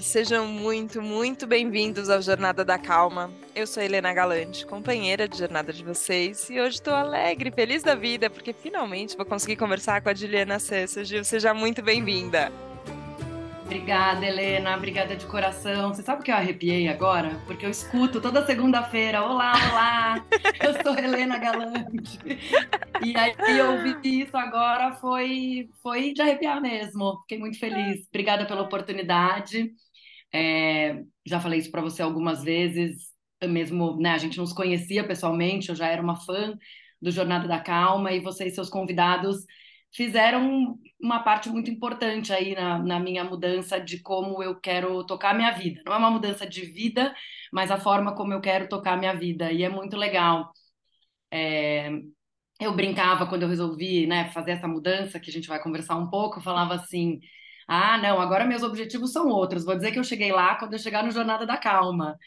sejam muito, muito bem-vindos ao Jornada da Calma. Eu sou Helena Galante, companheira de jornada de vocês, e hoje estou alegre, feliz da vida, porque finalmente vou conseguir conversar com a Juliana Cessa. Gil, seja muito bem-vinda. Obrigada, Helena. Obrigada de coração. Você sabe o que eu arrepiei agora? Porque eu escuto toda segunda-feira: Olá, olá, eu sou Helena Galante. E aí eu ouvi isso agora, foi, foi de arrepiar mesmo. Fiquei muito feliz. Obrigada pela oportunidade. É, já falei isso para você algumas vezes, mesmo, né? A gente não se conhecia pessoalmente, eu já era uma fã do Jornada da Calma e vocês, seus convidados, fizeram uma parte muito importante aí na, na minha mudança de como eu quero tocar minha vida. Não é uma mudança de vida, mas a forma como eu quero tocar minha vida. E é muito legal. É, eu brincava quando eu resolvi né, fazer essa mudança, que a gente vai conversar um pouco, eu falava assim. Ah, não, agora meus objetivos são outros. Vou dizer que eu cheguei lá quando eu chegar no Jornada da Calma.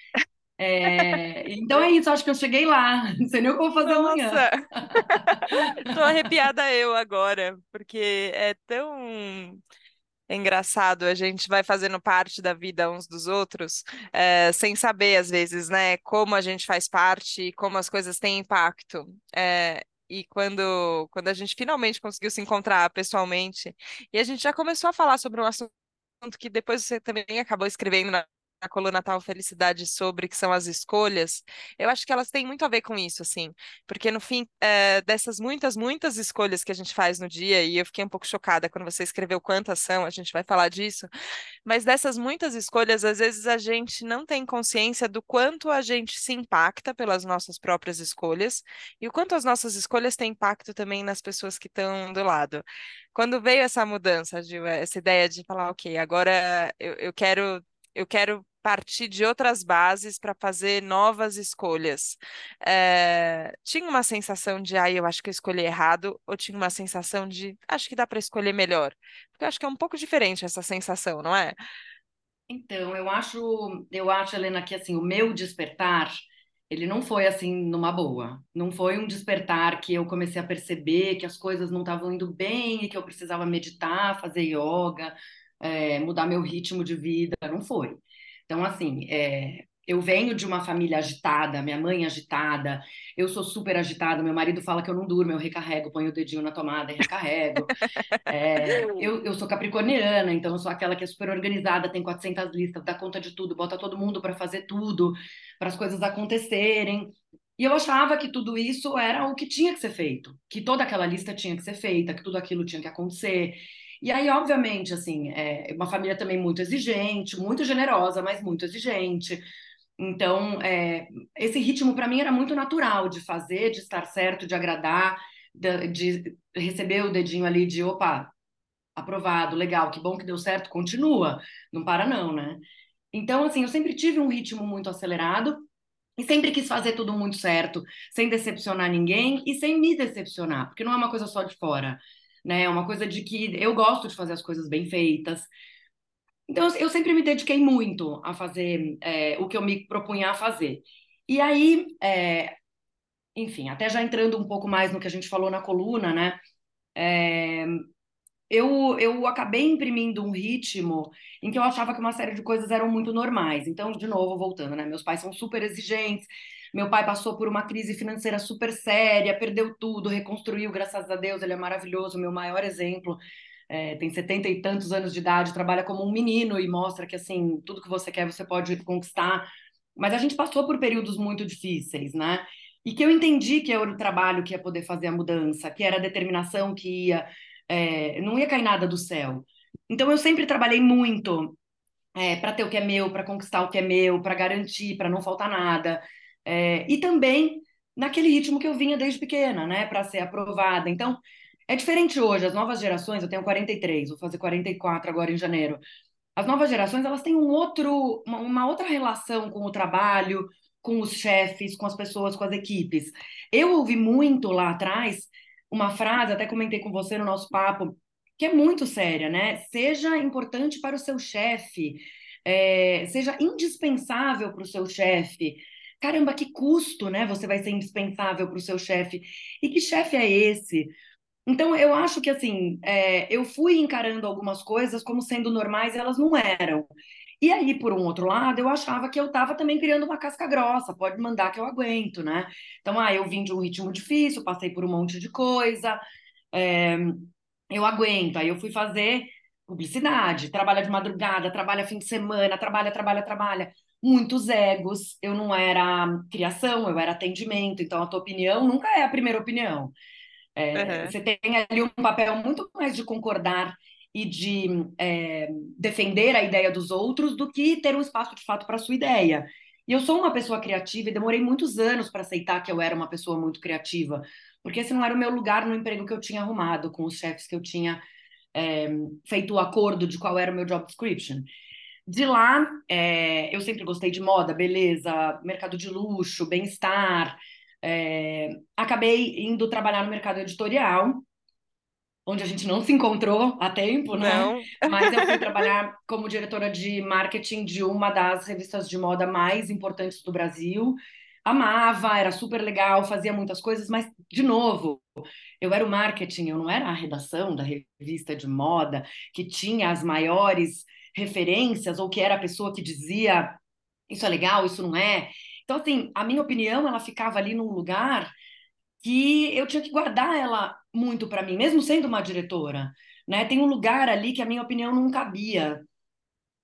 É, então é isso, acho que eu cheguei lá. Não sei nem o que vou fazer Nossa. amanhã. Tô arrepiada eu agora, porque é tão engraçado, a gente vai fazendo parte da vida uns dos outros, é, sem saber, às vezes, né, como a gente faz parte, como as coisas têm impacto. É, e quando, quando a gente finalmente conseguiu se encontrar pessoalmente, e a gente já começou a falar sobre um assunto que depois você também acabou escrevendo na a coluna Tal Felicidade sobre, que são as escolhas, eu acho que elas têm muito a ver com isso, assim, porque no fim é, dessas muitas, muitas escolhas que a gente faz no dia, e eu fiquei um pouco chocada quando você escreveu quantas são, a gente vai falar disso, mas dessas muitas escolhas, às vezes a gente não tem consciência do quanto a gente se impacta pelas nossas próprias escolhas e o quanto as nossas escolhas têm impacto também nas pessoas que estão do lado. Quando veio essa mudança, Gil, essa ideia de falar, ok, agora eu, eu quero eu quero partir de outras bases para fazer novas escolhas. É, tinha uma sensação de, ah, eu acho que eu escolhi errado, ou tinha uma sensação de, acho que dá para escolher melhor? Porque eu acho que é um pouco diferente essa sensação, não é? Então, eu acho, eu acho, Helena, que assim, o meu despertar, ele não foi assim numa boa. Não foi um despertar que eu comecei a perceber que as coisas não estavam indo bem e que eu precisava meditar, fazer yoga, é, mudar meu ritmo de vida. Não foi. Então, assim, é, eu venho de uma família agitada, minha mãe agitada, eu sou super agitada, meu marido fala que eu não durmo, eu recarrego, ponho o dedinho na tomada e recarrego. é, eu, eu sou capricorniana, então eu sou aquela que é super organizada, tem 400 listas, dá conta de tudo, bota todo mundo para fazer tudo, para as coisas acontecerem. E eu achava que tudo isso era o que tinha que ser feito, que toda aquela lista tinha que ser feita, que tudo aquilo tinha que acontecer. E aí, obviamente, assim, é uma família também muito exigente, muito generosa, mas muito exigente. Então, é, esse ritmo para mim era muito natural de fazer, de estar certo, de agradar, de, de, receber o dedinho ali de opa, aprovado, legal, que bom que deu certo, continua, não para não, né? Então, assim, eu sempre tive um ritmo muito acelerado e sempre quis fazer tudo muito certo, sem decepcionar ninguém e sem me decepcionar, porque não é uma coisa só de fora né? É uma coisa de que eu gosto de fazer as coisas bem feitas. Então, eu sempre me dediquei muito a fazer é, o que eu me propunha a fazer. E aí, é, enfim, até já entrando um pouco mais no que a gente falou na coluna, né? É, eu, eu acabei imprimindo um ritmo em que eu achava que uma série de coisas eram muito normais. Então, de novo, voltando, né? Meus pais são super exigentes, meu pai passou por uma crise financeira super séria, perdeu tudo, reconstruiu, graças a Deus, ele é maravilhoso, meu maior exemplo. É, tem setenta e tantos anos de idade, trabalha como um menino e mostra que, assim, tudo que você quer você pode conquistar. Mas a gente passou por períodos muito difíceis, né? E que eu entendi que era o trabalho que ia poder fazer a mudança, que era a determinação que ia. É, não ia cair nada do céu. Então eu sempre trabalhei muito é, para ter o que é meu, para conquistar o que é meu, para garantir, para não faltar nada. É, e também naquele ritmo que eu vinha desde pequena, né, para ser aprovada. Então, é diferente hoje. As novas gerações, eu tenho 43, vou fazer 44 agora em janeiro. As novas gerações, elas têm um outro, uma, uma outra relação com o trabalho, com os chefes, com as pessoas, com as equipes. Eu ouvi muito lá atrás uma frase, até comentei com você no nosso papo, que é muito séria, né? Seja importante para o seu chefe, é, seja indispensável para o seu chefe, caramba, que custo, né? Você vai ser indispensável para o seu chefe. E que chefe é esse? Então, eu acho que, assim, é, eu fui encarando algumas coisas como sendo normais e elas não eram. E aí, por um outro lado, eu achava que eu estava também criando uma casca grossa, pode mandar que eu aguento, né? Então, ah, eu vim de um ritmo difícil, passei por um monte de coisa, é, eu aguento. Aí eu fui fazer publicidade, trabalha de madrugada, trabalha fim de semana, trabalha, trabalha, trabalha. Muitos egos, eu não era criação, eu era atendimento, então a tua opinião nunca é a primeira opinião. É, uhum. Você tem ali um papel muito mais de concordar e de é, defender a ideia dos outros do que ter um espaço de fato para a sua ideia. E eu sou uma pessoa criativa e demorei muitos anos para aceitar que eu era uma pessoa muito criativa, porque esse não era o meu lugar no emprego que eu tinha arrumado, com os chefes que eu tinha é, feito o acordo de qual era o meu job description. De lá, é, eu sempre gostei de moda, beleza, mercado de luxo, bem-estar. É, acabei indo trabalhar no mercado editorial, onde a gente não se encontrou há tempo, né? Não. Mas eu fui trabalhar como diretora de marketing de uma das revistas de moda mais importantes do Brasil. Amava, era super legal, fazia muitas coisas, mas, de novo, eu era o marketing, eu não era a redação da revista de moda que tinha as maiores referências ou que era a pessoa que dizia isso é legal, isso não é. Então, assim, a minha opinião, ela ficava ali num lugar que eu tinha que guardar ela muito para mim, mesmo sendo uma diretora, né? Tem um lugar ali que a minha opinião não cabia.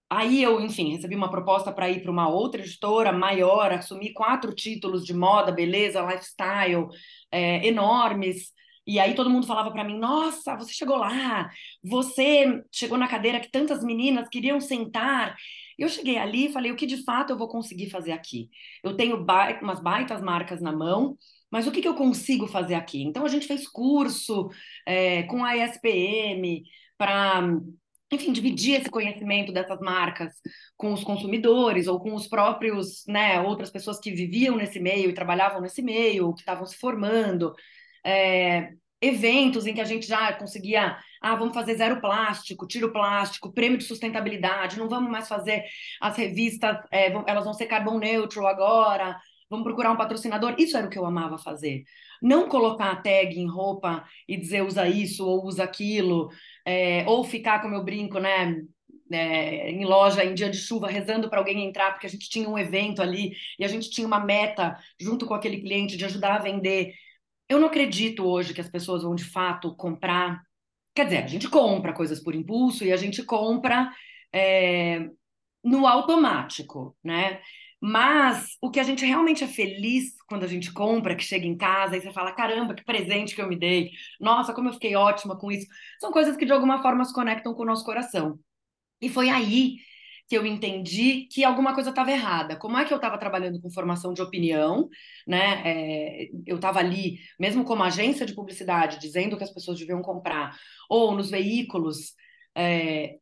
Aí eu, enfim, recebi uma proposta para ir para uma outra editora maior, assumir quatro títulos de moda, beleza, lifestyle, é, enormes. E aí todo mundo falava para mim: Nossa, você chegou lá, você chegou na cadeira que tantas meninas queriam sentar. Eu cheguei ali e falei: O que de fato eu vou conseguir fazer aqui? Eu tenho ba umas baitas marcas na mão mas o que, que eu consigo fazer aqui? Então, a gente fez curso é, com a ESPM para, enfim, dividir esse conhecimento dessas marcas com os consumidores ou com os próprios, né, outras pessoas que viviam nesse meio e trabalhavam nesse meio, que estavam se formando. É, eventos em que a gente já conseguia, ah, vamos fazer zero plástico, tiro plástico, prêmio de sustentabilidade, não vamos mais fazer as revistas, é, elas vão ser carbon neutral agora, vamos procurar um patrocinador. Isso era o que eu amava fazer. Não colocar a tag em roupa e dizer usa isso ou usa aquilo, é, ou ficar, como eu brinco, né? É, em loja em dia de chuva rezando para alguém entrar, porque a gente tinha um evento ali e a gente tinha uma meta junto com aquele cliente de ajudar a vender. Eu não acredito hoje que as pessoas vão de fato comprar. Quer dizer, a gente compra coisas por impulso e a gente compra é, no automático, né? Mas o que a gente realmente é feliz quando a gente compra, que chega em casa e você fala: caramba, que presente que eu me dei, nossa, como eu fiquei ótima com isso, são coisas que de alguma forma se conectam com o nosso coração. E foi aí que eu entendi que alguma coisa estava errada. Como é que eu estava trabalhando com formação de opinião, né? É, eu estava ali, mesmo como agência de publicidade, dizendo que as pessoas deviam comprar, ou nos veículos, é,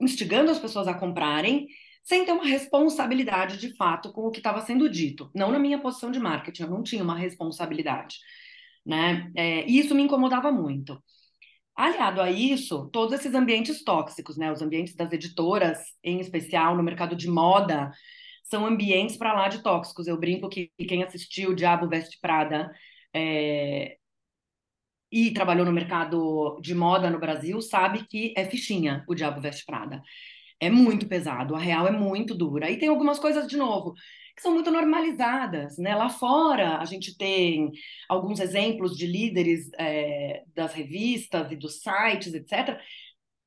instigando as pessoas a comprarem, sem ter uma responsabilidade de fato com o que estava sendo dito. Não na minha posição de marketing, eu não tinha uma responsabilidade. Né? É, e isso me incomodava muito. Aliado a isso, todos esses ambientes tóxicos, né? Os ambientes das editoras, em especial no mercado de moda, são ambientes para lá de tóxicos. Eu brinco que quem assistiu Diabo Veste Prada é, e trabalhou no mercado de moda no Brasil sabe que é fichinha o Diabo Veste Prada. É muito pesado, a real é muito dura. E tem algumas coisas, de novo, que são muito normalizadas, né? Lá fora, a gente tem alguns exemplos de líderes é, das revistas e dos sites, etc.,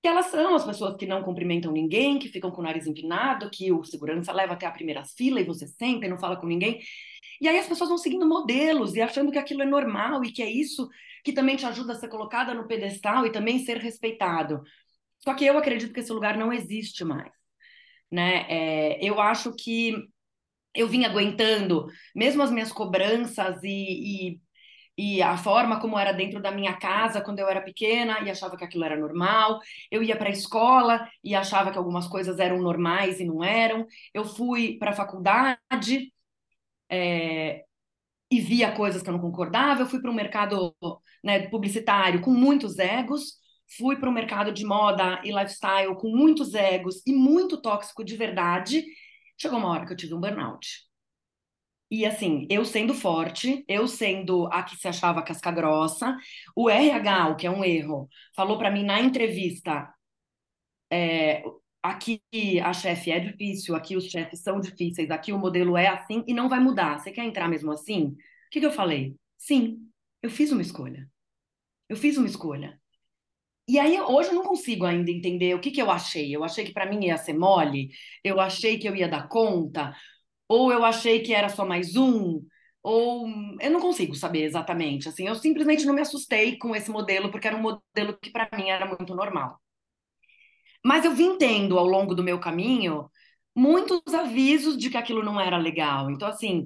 que elas são as pessoas que não cumprimentam ninguém, que ficam com o nariz empinado, que o segurança leva até a primeira fila e você senta e não fala com ninguém. E aí as pessoas vão seguindo modelos e achando que aquilo é normal e que é isso que também te ajuda a ser colocada no pedestal e também ser respeitado. Só que eu acredito que esse lugar não existe mais. Né? É, eu acho que eu vim aguentando, mesmo as minhas cobranças e, e, e, a forma como era dentro da minha casa quando eu era pequena e achava que aquilo era normal. Eu ia para a escola e achava que algumas coisas eram normais e não eram. Eu fui para a faculdade é, e via coisas que eu não concordava. Eu fui para um mercado né, publicitário com muitos egos fui para o mercado de moda e lifestyle com muitos egos e muito tóxico de verdade. Chegou uma hora que eu tive um burnout. E assim, eu sendo forte, eu sendo a que se achava casca grossa, o RH, o que é um erro, falou para mim na entrevista: é, aqui a chefe é difícil, aqui os chefes são difíceis, aqui o modelo é assim e não vai mudar. Você quer entrar mesmo assim? O que, que eu falei? Sim, eu fiz uma escolha. Eu fiz uma escolha. E aí, hoje eu não consigo ainda entender o que, que eu achei. Eu achei que para mim ia ser mole, eu achei que eu ia dar conta, ou eu achei que era só mais um, ou eu não consigo saber exatamente. Assim, eu simplesmente não me assustei com esse modelo, porque era um modelo que para mim era muito normal. Mas eu vim tendo ao longo do meu caminho muitos avisos de que aquilo não era legal. Então, assim,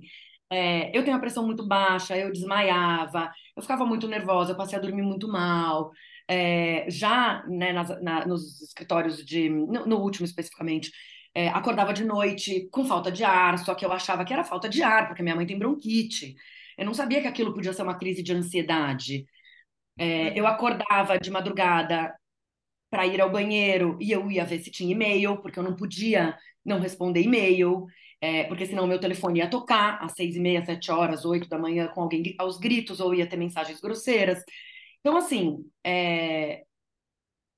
é, eu tenho a pressão muito baixa, eu desmaiava, eu ficava muito nervosa, eu passei a dormir muito mal. É, já né, nas, na, nos escritórios de. No, no último especificamente, é, acordava de noite com falta de ar, só que eu achava que era falta de ar, porque minha mãe tem bronquite. Eu não sabia que aquilo podia ser uma crise de ansiedade. É, eu uhum. acordava de madrugada para ir ao banheiro e eu ia ver se tinha e-mail, porque eu não podia não responder e-mail, é, porque senão meu telefone ia tocar às seis e meia, sete horas, oito da manhã com alguém aos gritos ou ia ter mensagens grosseiras. Então, assim, é,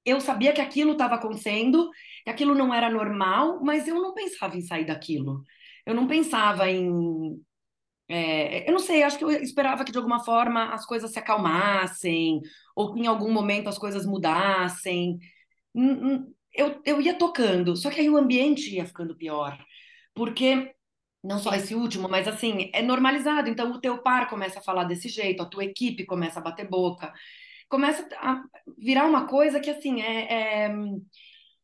eu sabia que aquilo estava acontecendo, que aquilo não era normal, mas eu não pensava em sair daquilo. Eu não pensava em. É, eu não sei, acho que eu esperava que de alguma forma as coisas se acalmassem, ou que em algum momento as coisas mudassem. Eu, eu ia tocando, só que aí o ambiente ia ficando pior, porque não só esse último, mas assim, é normalizado. Então o teu par começa a falar desse jeito, a tua equipe começa a bater boca começa a virar uma coisa que, assim, é, é,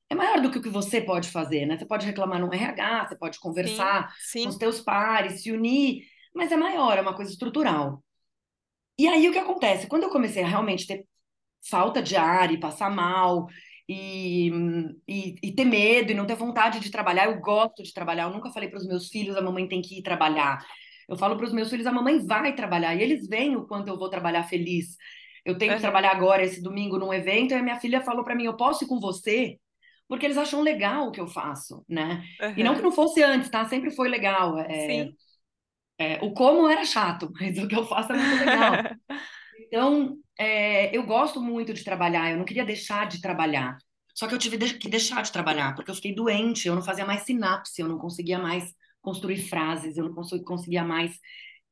é maior do que o que você pode fazer, né? Você pode reclamar no RH, você pode conversar sim, sim. com os teus pares, se unir, mas é maior, é uma coisa estrutural. E aí o que acontece? Quando eu comecei a realmente ter falta de ar e passar mal e, e, e, ter medo e não ter vontade de trabalhar, eu gosto de trabalhar. Eu nunca falei para os meus filhos a mamãe tem que ir trabalhar. Eu falo para os meus filhos a mamãe vai trabalhar e eles veem o quanto eu vou trabalhar feliz. Eu tenho que trabalhar agora esse domingo num evento, e a minha filha falou para mim: eu posso ir com você? Porque eles acham legal o que eu faço, né? Uhum. E não que não fosse antes, tá? Sempre foi legal. É, Sim. É, o como era chato, mas o que eu faço é muito legal. então, é, eu gosto muito de trabalhar, eu não queria deixar de trabalhar. Só que eu tive que deixar de trabalhar, porque eu fiquei doente, eu não fazia mais sinapse, eu não conseguia mais construir frases, eu não conseguia mais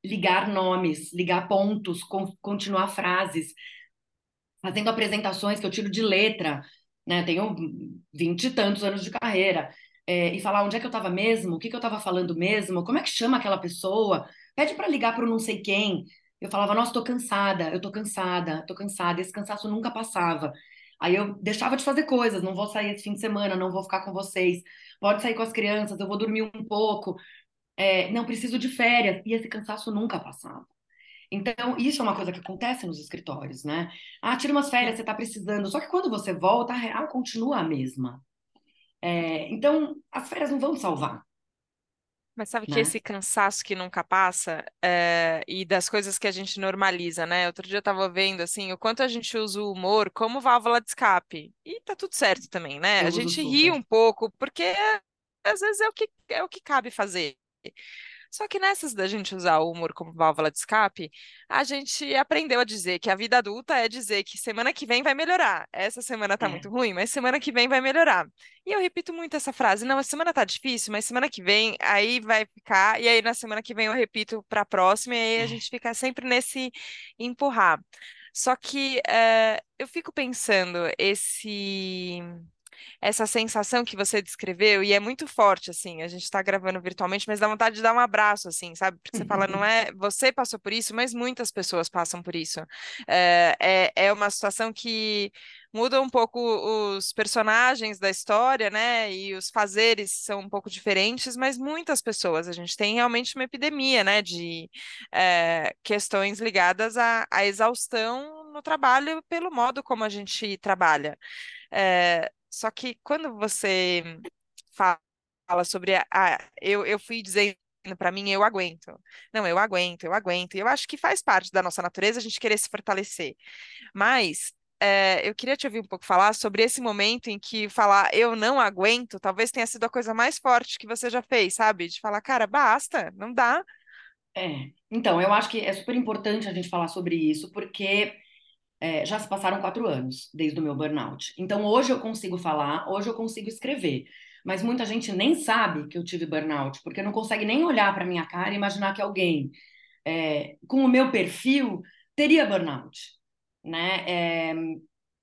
ligar nomes, ligar pontos, continuar frases, fazendo apresentações que eu tiro de letra, né? Tenho vinte e tantos anos de carreira. É, e falar onde é que eu estava mesmo, o que, que eu estava falando mesmo, como é que chama aquela pessoa, pede para ligar para não sei quem. Eu falava, nossa, tô cansada, eu tô cansada, tô cansada. Esse cansaço nunca passava. Aí eu deixava de fazer coisas, não vou sair esse fim de semana, não vou ficar com vocês. Pode sair com as crianças, eu vou dormir um pouco é, não preciso de férias, e esse cansaço nunca passava. Então, isso é uma coisa que acontece nos escritórios, né? Ah, tira umas férias, você está precisando. Só que quando você volta, a real continua a mesma. É, então, as férias não vão salvar. Mas sabe né? que esse cansaço que nunca passa é, e das coisas que a gente normaliza, né? Outro dia eu tava vendo assim o quanto a gente usa o humor como válvula de escape. E tá tudo certo também, né? Eu a gente ri um pouco, porque às vezes é o que, é o que cabe fazer. Só que nessas da gente usar o humor como válvula de escape, a gente aprendeu a dizer que a vida adulta é dizer que semana que vem vai melhorar. Essa semana tá é. muito ruim, mas semana que vem vai melhorar. E eu repito muito essa frase: não, a semana tá difícil, mas semana que vem aí vai ficar, e aí na semana que vem eu repito para a próxima, e aí a é. gente fica sempre nesse empurrar. Só que é, eu fico pensando, esse essa sensação que você descreveu, e é muito forte, assim, a gente está gravando virtualmente, mas dá vontade de dar um abraço, assim, sabe? Porque você fala, não é, você passou por isso, mas muitas pessoas passam por isso. É, é, é uma situação que muda um pouco os personagens da história, né? E os fazeres são um pouco diferentes, mas muitas pessoas. A gente tem realmente uma epidemia, né? De é, questões ligadas à, à, exaustão no trabalho pelo modo como a gente trabalha. É, só que quando você fala sobre a, a eu, eu fui dizendo para mim, eu aguento. Não, eu aguento, eu aguento. E eu acho que faz parte da nossa natureza a gente querer se fortalecer. Mas é, eu queria te ouvir um pouco falar sobre esse momento em que falar eu não aguento talvez tenha sido a coisa mais forte que você já fez, sabe? De falar, cara, basta, não dá. É, então, eu acho que é super importante a gente falar sobre isso, porque é, já se passaram quatro anos desde o meu burnout. Então hoje eu consigo falar, hoje eu consigo escrever. Mas muita gente nem sabe que eu tive burnout, porque não consegue nem olhar para minha cara e imaginar que alguém é, com o meu perfil teria burnout, né? É,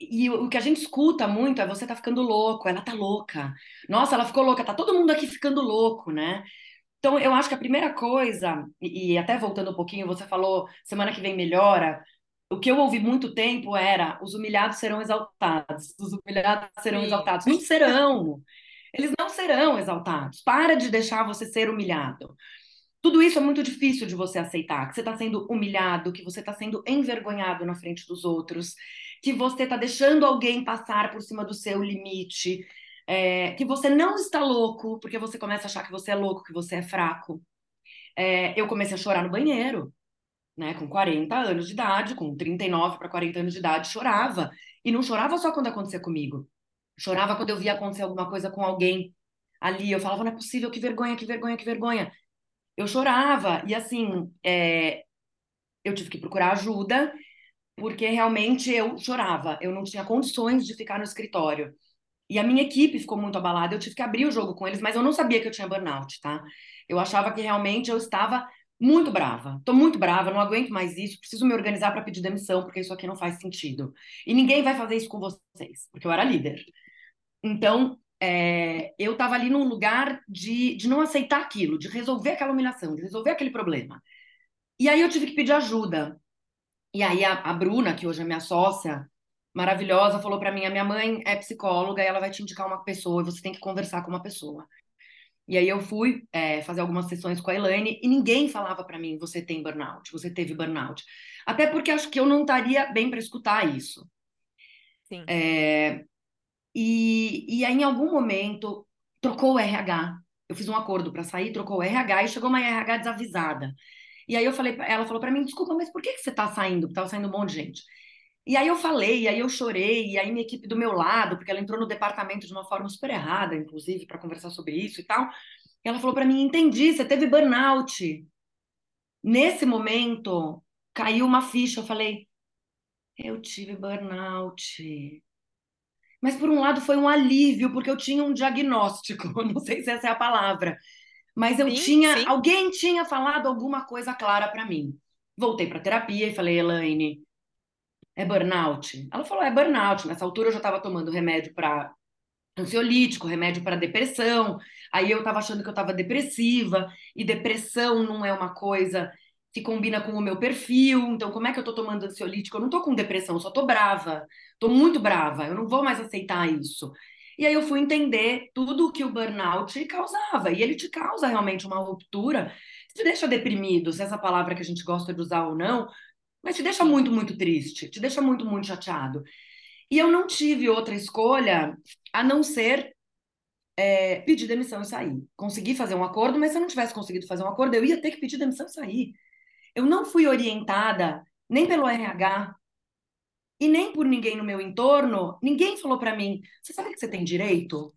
e o que a gente escuta muito é você tá ficando louco, ela tá louca. Nossa, ela ficou louca, tá todo mundo aqui ficando louco, né? Então, eu acho que a primeira coisa, e, e até voltando um pouquinho, você falou semana que vem melhora. O que eu ouvi muito tempo era: os humilhados serão exaltados, os humilhados serão Sim. exaltados. Não serão. Eles não serão exaltados. Para de deixar você ser humilhado. Tudo isso é muito difícil de você aceitar, que você está sendo humilhado, que você está sendo envergonhado na frente dos outros, que você está deixando alguém passar por cima do seu limite, é, que você não está louco, porque você começa a achar que você é louco, que você é fraco. É, eu comecei a chorar no banheiro, né, com 40 anos de idade, com 39 para 40 anos de idade, chorava. E não chorava só quando acontecia comigo. Chorava quando eu via acontecer alguma coisa com alguém ali. Eu falava, não é possível, que vergonha, que vergonha, que vergonha. Eu chorava. E assim, é... eu tive que procurar ajuda, porque realmente eu chorava. Eu não tinha condições de ficar no escritório. E a minha equipe ficou muito abalada. Eu tive que abrir o jogo com eles, mas eu não sabia que eu tinha burnout, tá? Eu achava que realmente eu estava muito brava. Tô muito brava, não aguento mais isso. Preciso me organizar para pedir demissão, porque isso aqui não faz sentido. E ninguém vai fazer isso com vocês, porque eu era líder. Então, é, eu estava ali num lugar de, de não aceitar aquilo, de resolver aquela humilhação, de resolver aquele problema. E aí eu tive que pedir ajuda. E aí a, a Bruna, que hoje é minha sócia, maravilhosa, falou para mim: a minha mãe é psicóloga e ela vai te indicar uma pessoa e você tem que conversar com uma pessoa. E aí eu fui é, fazer algumas sessões com a Elaine e ninguém falava para mim: você tem burnout, você teve burnout. Até porque acho que eu não estaria bem para escutar isso. Sim. É, e, e aí, em algum momento, trocou o RH. Eu fiz um acordo para sair, trocou o RH e chegou uma RH desavisada. E aí eu falei, ela falou para mim, desculpa, mas por que, que você está saindo? Porque tava saindo um monte de gente. E aí eu falei, e aí eu chorei, e aí minha equipe do meu lado, porque ela entrou no departamento de uma forma super errada, inclusive, para conversar sobre isso e tal. E ela falou para mim, entendi, você teve burnout. Nesse momento, caiu uma ficha, eu falei, eu tive burnout. Mas, por um lado, foi um alívio, porque eu tinha um diagnóstico, não sei se essa é a palavra, mas eu sim, tinha, sim. alguém tinha falado alguma coisa clara para mim. Voltei para terapia e falei, Elaine, é burnout? Ela falou, é burnout. Nessa altura eu já estava tomando remédio para ansiolítico, remédio para depressão. Aí eu estava achando que eu estava depressiva, e depressão não é uma coisa que combina com o meu perfil. Então, como é que eu tô tomando ansiolítico? Eu não tô com depressão, eu só tô brava. Tô muito brava, eu não vou mais aceitar isso. E aí eu fui entender tudo o que o burnout causava. E ele te causa realmente uma ruptura, te deixa deprimido, se essa palavra que a gente gosta de usar ou não, mas te deixa muito, muito triste, te deixa muito, muito chateado. E eu não tive outra escolha a não ser é, pedir demissão e sair. Consegui fazer um acordo, mas se eu não tivesse conseguido fazer um acordo, eu ia ter que pedir demissão e sair. Eu não fui orientada nem pelo RH e nem por ninguém no meu entorno. Ninguém falou para mim: você sabe que você tem direito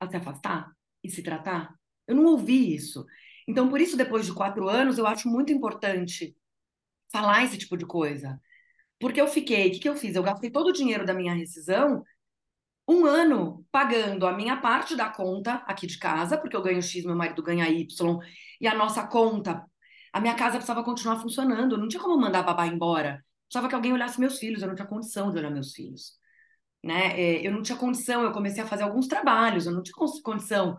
a se afastar e se tratar? Eu não ouvi isso. Então, por isso, depois de quatro anos, eu acho muito importante falar esse tipo de coisa. Porque eu fiquei, o que, que eu fiz? Eu gastei todo o dinheiro da minha rescisão um ano pagando a minha parte da conta aqui de casa, porque eu ganho X, meu marido ganha Y, e a nossa conta a minha casa precisava continuar funcionando. Não tinha como mandar a babá embora. Precisava que alguém olhasse meus filhos. Eu não tinha condição de olhar meus filhos. Né? É, eu não tinha condição. Eu comecei a fazer alguns trabalhos. Eu não tinha condição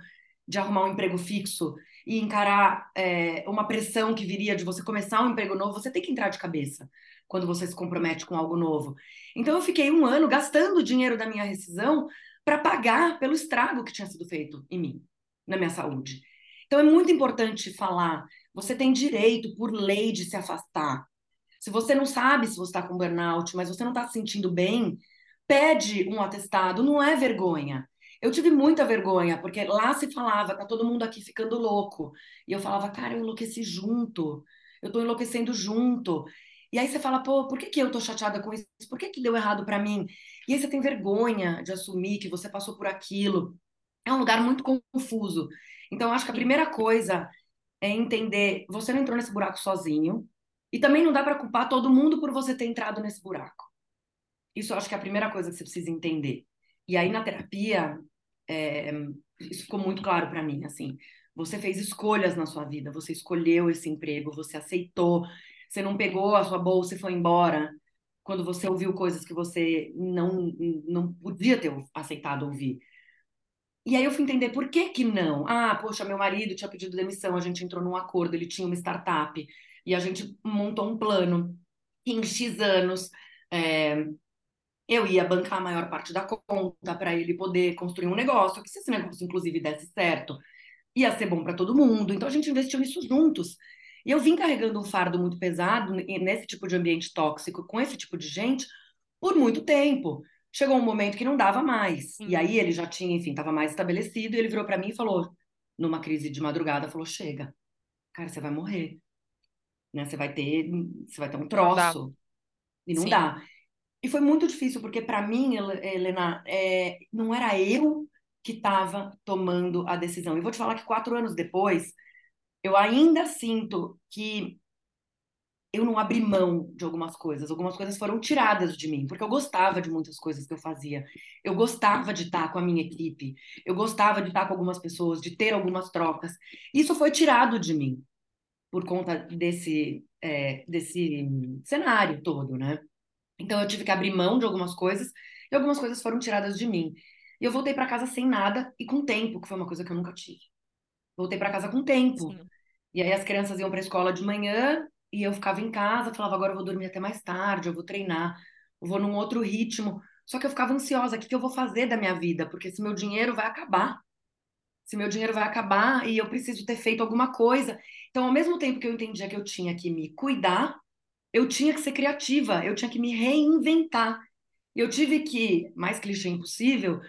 de arrumar um emprego fixo e encarar é, uma pressão que viria de você começar um emprego novo. Você tem que entrar de cabeça quando você se compromete com algo novo. Então eu fiquei um ano gastando o dinheiro da minha rescisão para pagar pelo estrago que tinha sido feito em mim, na minha saúde. Então é muito importante falar você tem direito, por lei, de se afastar. Se você não sabe se você está com burnout, mas você não está se sentindo bem, pede um atestado, não é vergonha. Eu tive muita vergonha, porque lá se falava, tá todo mundo aqui ficando louco. E eu falava, cara, eu enlouqueci junto, eu tô enlouquecendo junto. E aí você fala, pô, por que, que eu tô chateada com isso? Por que, que deu errado para mim? E aí você tem vergonha de assumir que você passou por aquilo. É um lugar muito confuso. Então, acho que a primeira coisa é entender, você não entrou nesse buraco sozinho, e também não dá para culpar todo mundo por você ter entrado nesse buraco. Isso eu acho que é a primeira coisa que você precisa entender. E aí na terapia, é, isso ficou muito claro para mim, assim, você fez escolhas na sua vida, você escolheu esse emprego, você aceitou, você não pegou a sua bolsa e foi embora quando você ouviu coisas que você não, não podia ter aceitado ouvir. E aí eu fui entender por que que não. Ah, poxa, meu marido tinha pedido demissão, a gente entrou num acordo, ele tinha uma startup e a gente montou um plano em X anos. É, eu ia bancar a maior parte da conta para ele poder construir um negócio, que se esse negócio, inclusive, desse certo, ia ser bom para todo mundo. Então a gente investiu nisso juntos. E eu vim carregando um fardo muito pesado nesse tipo de ambiente tóxico, com esse tipo de gente, por muito tempo. Chegou um momento que não dava mais. Sim. E aí ele já tinha, enfim, estava mais estabelecido. E ele virou para mim e falou, numa crise de madrugada, falou: Chega, cara, você vai morrer. Né? Você vai ter, você vai ter um troço. Não e não Sim. dá. E foi muito difícil, porque para mim, Helena, é, não era eu que estava tomando a decisão. E vou te falar que quatro anos depois, eu ainda sinto que eu não abri mão de algumas coisas. Algumas coisas foram tiradas de mim, porque eu gostava de muitas coisas que eu fazia. Eu gostava de estar com a minha equipe, eu gostava de estar com algumas pessoas, de ter algumas trocas. Isso foi tirado de mim por conta desse, é, desse cenário todo, né? Então eu tive que abrir mão de algumas coisas e algumas coisas foram tiradas de mim. E eu voltei para casa sem nada e com tempo, que foi uma coisa que eu nunca tive. Voltei para casa com tempo. Sim. E aí as crianças iam para a escola de manhã e eu ficava em casa, falava, agora eu vou dormir até mais tarde, eu vou treinar, eu vou num outro ritmo. Só que eu ficava ansiosa, o que, que eu vou fazer da minha vida? Porque se meu dinheiro vai acabar. Se meu dinheiro vai acabar e eu preciso ter feito alguma coisa. Então, ao mesmo tempo que eu entendia que eu tinha que me cuidar, eu tinha que ser criativa, eu tinha que me reinventar. Eu tive que, mais clichê impossível,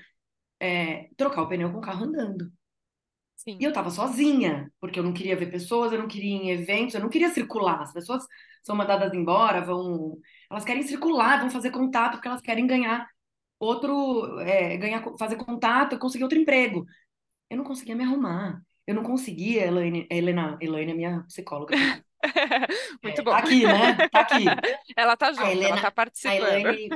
é, trocar o pneu com o carro andando. Sim. E eu tava sozinha, porque eu não queria ver pessoas, eu não queria ir em eventos, eu não queria circular. As pessoas são mandadas embora, vão. Elas querem circular, vão fazer contato, porque elas querem ganhar outro. É, ganhar, fazer contato e conseguir outro emprego. Eu não conseguia me arrumar. Eu não conseguia, Elaine, Helena, Elaine é minha psicóloga. Muito é, bom. Tá aqui, né? Tá aqui. ela tá junto, Helena, ela tá participando. Elaine,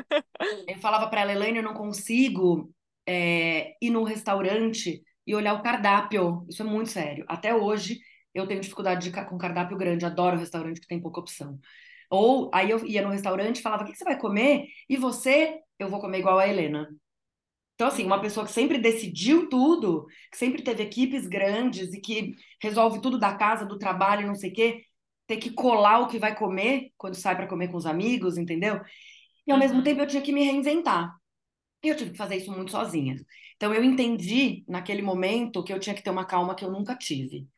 eu falava para ela, Elaine, eu não consigo é, ir num restaurante e olhar o cardápio. Isso é muito sério. Até hoje eu tenho dificuldade de, com cardápio grande, adoro restaurante que tem pouca opção. Ou aí eu ia no restaurante e falava: o que, que você vai comer? E você, eu vou comer igual a Helena. Então, assim, uma pessoa que sempre decidiu tudo, que sempre teve equipes grandes e que resolve tudo da casa, do trabalho, não sei o quê, ter que colar o que vai comer quando sai para comer com os amigos, entendeu? E ao uhum. mesmo tempo eu tinha que me reinventar. E eu tive que fazer isso muito sozinha. Então eu entendi naquele momento que eu tinha que ter uma calma que eu nunca tive.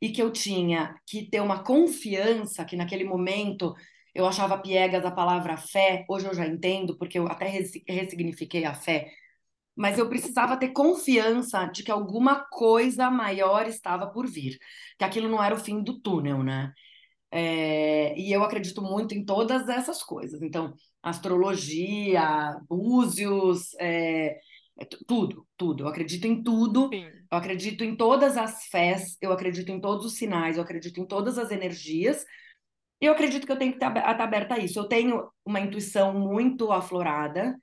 E que eu tinha que ter uma confiança que naquele momento eu achava piegas a palavra fé, hoje eu já entendo, porque eu até ressignifiquei a fé. Mas eu precisava ter confiança de que alguma coisa maior estava por vir, que aquilo não era o fim do túnel, né? É, e eu acredito muito em todas essas coisas. Então, astrologia, búzios, é, é tudo, tudo. Eu acredito em tudo. Sim. Eu acredito em todas as fés, eu acredito em todos os sinais, eu acredito em todas as energias. E eu acredito que eu tenho que estar aberta a isso. Eu tenho uma intuição muito aflorada,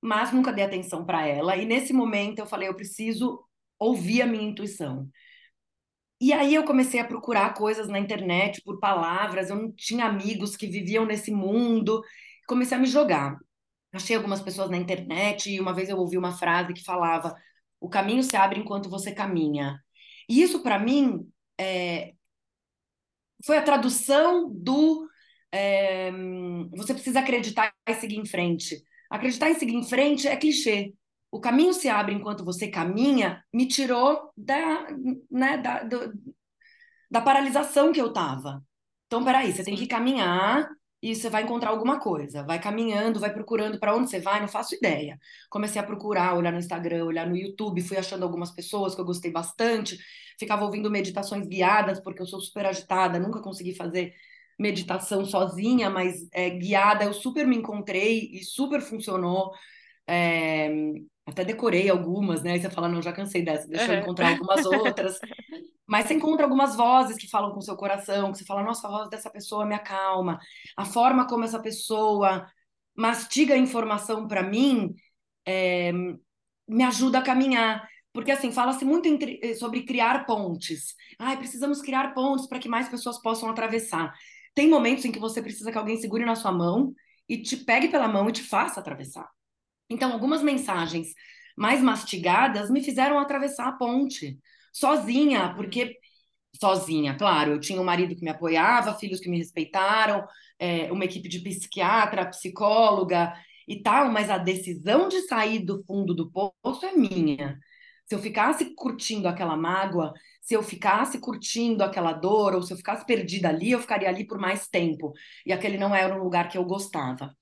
mas nunca dei atenção para ela. E nesse momento eu falei, eu preciso ouvir a minha intuição. E aí eu comecei a procurar coisas na internet por palavras, eu não tinha amigos que viviam nesse mundo, comecei a me jogar. Achei algumas pessoas na internet e uma vez eu ouvi uma frase que falava: "O caminho se abre enquanto você caminha". E isso para mim é... foi a tradução do é... você precisa acreditar e seguir em frente. Acreditar e seguir em frente é clichê, o caminho se abre enquanto você caminha, me tirou da, né, da, do, da paralisação que eu tava. Então, peraí, você tem que caminhar e você vai encontrar alguma coisa. Vai caminhando, vai procurando para onde você vai, não faço ideia. Comecei a procurar, olhar no Instagram, olhar no YouTube, fui achando algumas pessoas que eu gostei bastante. Ficava ouvindo meditações guiadas, porque eu sou super agitada, nunca consegui fazer meditação sozinha, mas é, guiada eu super me encontrei e super funcionou. É, até decorei algumas, né? Aí você fala, não, já cansei dessa, deixa eu encontrar algumas outras. Mas você encontra algumas vozes que falam com o seu coração, que você fala, nossa, a voz dessa pessoa me acalma. A forma como essa pessoa mastiga a informação para mim, é, me ajuda a caminhar. Porque, assim, fala-se muito entre, sobre criar pontes. Ah, precisamos criar pontes para que mais pessoas possam atravessar. Tem momentos em que você precisa que alguém segure na sua mão e te pegue pela mão e te faça atravessar. Então, algumas mensagens mais mastigadas me fizeram atravessar a ponte sozinha, porque sozinha, claro, eu tinha um marido que me apoiava, filhos que me respeitaram, é, uma equipe de psiquiatra, psicóloga e tal, mas a decisão de sair do fundo do poço é minha. Se eu ficasse curtindo aquela mágoa, se eu ficasse curtindo aquela dor, ou se eu ficasse perdida ali, eu ficaria ali por mais tempo. E aquele não era um lugar que eu gostava.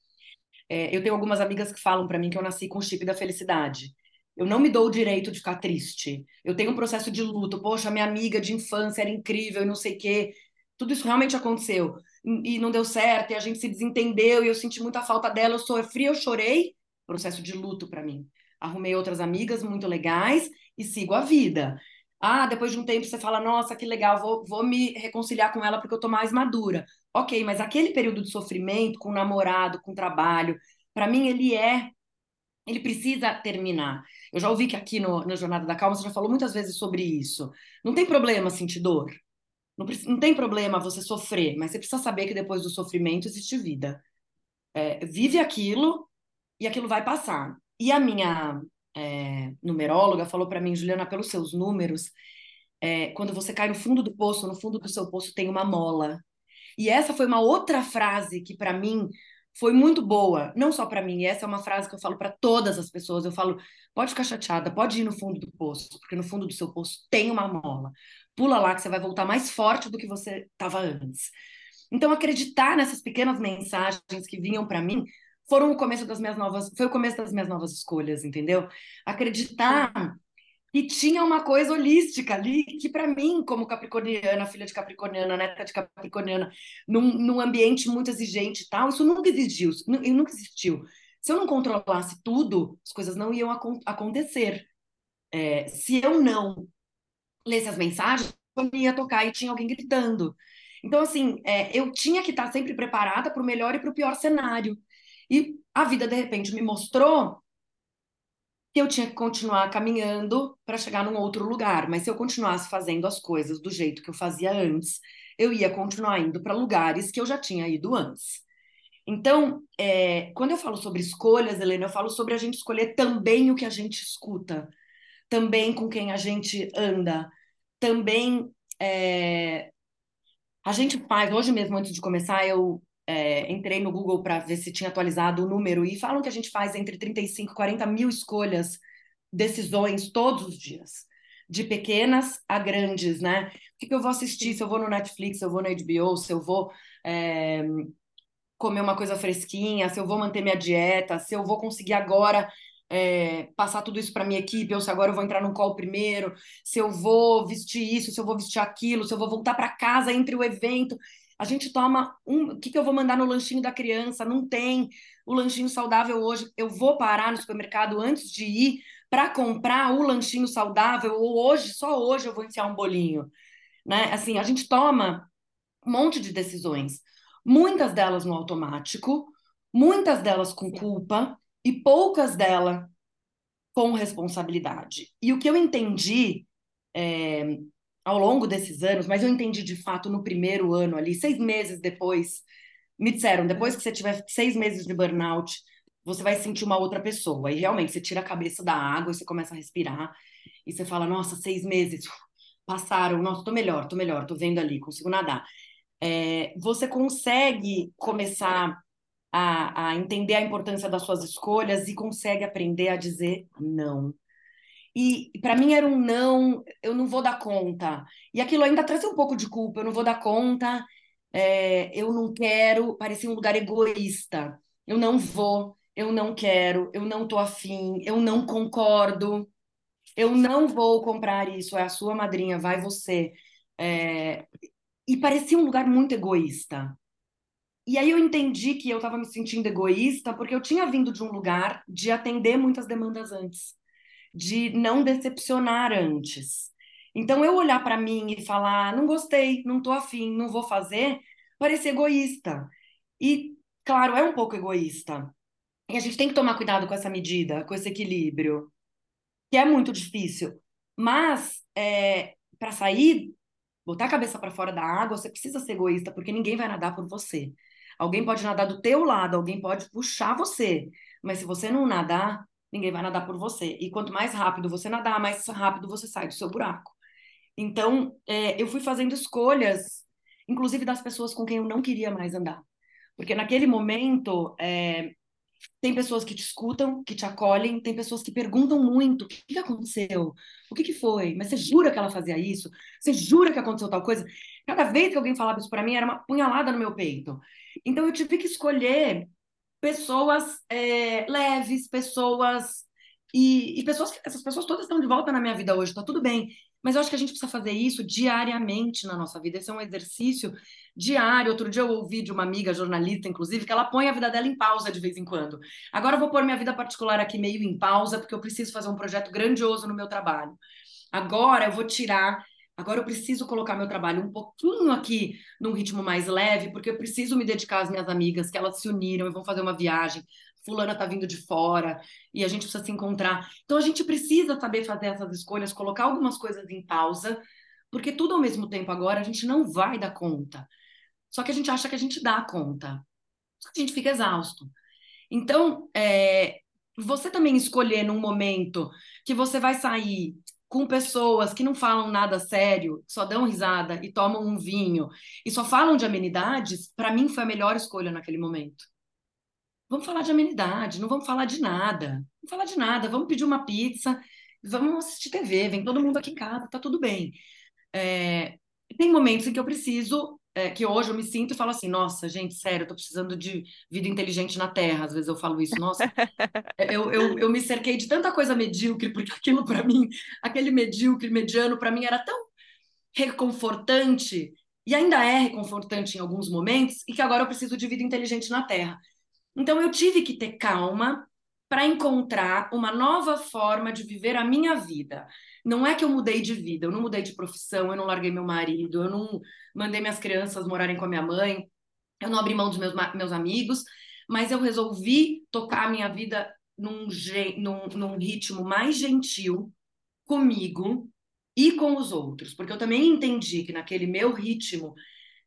É, eu tenho algumas amigas que falam para mim que eu nasci com o chip da felicidade. Eu não me dou o direito de ficar triste. Eu tenho um processo de luto. Poxa, minha amiga de infância era incrível e não sei o quê. Tudo isso realmente aconteceu. E não deu certo, e a gente se desentendeu, e eu senti muita falta dela. Eu sofri, eu chorei. Processo de luto para mim. Arrumei outras amigas muito legais e sigo a vida. Ah, depois de um tempo você fala, nossa, que legal, vou, vou me reconciliar com ela porque eu tô mais madura. Ok, mas aquele período de sofrimento com o namorado, com o trabalho, para mim ele é, ele precisa terminar. Eu já ouvi que aqui no, na Jornada da Calma você já falou muitas vezes sobre isso. Não tem problema sentir dor. Não, não tem problema você sofrer, mas você precisa saber que depois do sofrimento existe vida. É, vive aquilo e aquilo vai passar. E a minha é, numeróloga falou para mim, Juliana, pelos seus números, é, quando você cai no fundo do poço, no fundo do seu poço tem uma mola. E essa foi uma outra frase que para mim foi muito boa, não só para mim, essa é uma frase que eu falo para todas as pessoas. Eu falo, pode ficar chateada, pode ir no fundo do poço, porque no fundo do seu poço tem uma mola. Pula lá que você vai voltar mais forte do que você estava antes. Então acreditar nessas pequenas mensagens que vinham para mim foram o começo das minhas novas, foi o começo das minhas novas escolhas, entendeu? Acreditar que tinha uma coisa holística ali, que para mim, como capricorniana, filha de capricorniana, neta de capricorniana, num, num ambiente muito exigente e tal, isso nunca existiu, nunca existiu. Se eu não controlasse tudo, as coisas não iam ac acontecer. É, se eu não lesse as mensagens, eu ia tocar e tinha alguém gritando. Então, assim, é, eu tinha que estar sempre preparada para o melhor e para o pior cenário. E a vida, de repente, me mostrou que eu tinha que continuar caminhando para chegar num outro lugar. Mas se eu continuasse fazendo as coisas do jeito que eu fazia antes, eu ia continuar indo para lugares que eu já tinha ido antes. Então, é, quando eu falo sobre escolhas, Helena, eu falo sobre a gente escolher também o que a gente escuta, também com quem a gente anda, também é, a gente faz. Hoje mesmo, antes de começar, eu é, entrei no Google para ver se tinha atualizado o número e falam que a gente faz entre 35 e 40 mil escolhas, decisões todos os dias, de pequenas a grandes, né? O que, que eu vou assistir? Se eu vou no Netflix, se eu vou no HBO, se eu vou é, comer uma coisa fresquinha, se eu vou manter minha dieta, se eu vou conseguir agora é, passar tudo isso para minha equipe, ou se agora eu vou entrar no call primeiro, se eu vou vestir isso, se eu vou vestir aquilo, se eu vou voltar para casa entre o evento. A gente toma um. O que, que eu vou mandar no lanchinho da criança? Não tem o lanchinho saudável hoje. Eu vou parar no supermercado antes de ir para comprar o lanchinho saudável, ou hoje, só hoje eu vou enfiar um bolinho. Né? Assim, a gente toma um monte de decisões, muitas delas no automático, muitas delas com culpa e poucas delas com responsabilidade. E o que eu entendi é, ao longo desses anos, mas eu entendi de fato no primeiro ano ali, seis meses depois, me disseram, depois que você tiver seis meses de burnout, você vai sentir uma outra pessoa. E realmente, você tira a cabeça da água, você começa a respirar, e você fala, nossa, seis meses passaram, nossa, tô melhor, tô melhor, tô vendo ali, consigo nadar. É, você consegue começar a, a entender a importância das suas escolhas e consegue aprender a dizer não. E para mim era um não, eu não vou dar conta. E aquilo ainda traz um pouco de culpa, eu não vou dar conta, é, eu não quero, parecia um lugar egoísta. Eu não vou, eu não quero, eu não tô afim, eu não concordo, eu não vou comprar isso, é a sua madrinha, vai você. É, e parecia um lugar muito egoísta. E aí eu entendi que eu estava me sentindo egoísta porque eu tinha vindo de um lugar de atender muitas demandas antes de não decepcionar antes. Então, eu olhar para mim e falar, não gostei, não tô afim, não vou fazer, parece egoísta. E, claro, é um pouco egoísta, E a gente tem que tomar cuidado com essa medida, com esse equilíbrio, que é muito difícil. Mas, é, para sair, botar a cabeça para fora da água, você precisa ser egoísta, porque ninguém vai nadar por você. Alguém pode nadar do teu lado, alguém pode puxar você, mas se você não nadar, ninguém vai nadar por você. E quanto mais rápido você nadar, mais rápido você sai do seu buraco. Então, é, eu fui fazendo escolhas, inclusive das pessoas com quem eu não queria mais andar. Porque naquele momento, é, tem pessoas que te escutam, que te acolhem, tem pessoas que perguntam muito: o que, aconteceu? O que, que foi? Mas você jura que ela fazia isso? Você jura que aconteceu tal coisa? Cada vez que alguém falava isso para mim, era uma punhalada no meu peito. Então eu tive que escolher pessoas é, leves, pessoas. E, e pessoas essas pessoas todas estão de volta na minha vida hoje, tá tudo bem. Mas eu acho que a gente precisa fazer isso diariamente na nossa vida. Esse é um exercício diário. Outro dia eu ouvi de uma amiga jornalista, inclusive, que ela põe a vida dela em pausa de vez em quando. Agora eu vou pôr minha vida particular aqui meio em pausa, porque eu preciso fazer um projeto grandioso no meu trabalho. Agora eu vou tirar. Agora eu preciso colocar meu trabalho um pouquinho aqui num ritmo mais leve, porque eu preciso me dedicar às minhas amigas, que elas se uniram e vão fazer uma viagem fulana tá vindo de fora e a gente precisa se encontrar. Então a gente precisa saber fazer essas escolhas, colocar algumas coisas em pausa, porque tudo ao mesmo tempo agora a gente não vai dar conta. Só que a gente acha que a gente dá conta. Só que a gente fica exausto. Então, é, você também escolher num momento que você vai sair com pessoas que não falam nada sério, só dão risada e tomam um vinho e só falam de amenidades, para mim foi a melhor escolha naquele momento. Vamos falar de amenidade, não vamos falar de nada. Não falar de nada, vamos pedir uma pizza, vamos assistir TV, vem todo mundo aqui em casa, tá tudo bem. É, tem momentos em que eu preciso, é, que hoje eu me sinto e falo assim, nossa, gente, sério, eu tô precisando de vida inteligente na Terra. Às vezes eu falo isso, nossa, eu, eu, eu me cerquei de tanta coisa medíocre, porque aquilo para mim, aquele medíocre, mediano, para mim era tão reconfortante, e ainda é reconfortante em alguns momentos, e que agora eu preciso de vida inteligente na Terra. Então eu tive que ter calma para encontrar uma nova forma de viver a minha vida. Não é que eu mudei de vida, eu não mudei de profissão, eu não larguei meu marido, eu não mandei minhas crianças morarem com a minha mãe, eu não abri mão dos meus, meus amigos, mas eu resolvi tocar a minha vida num, num, num ritmo mais gentil comigo e com os outros, porque eu também entendi que naquele meu ritmo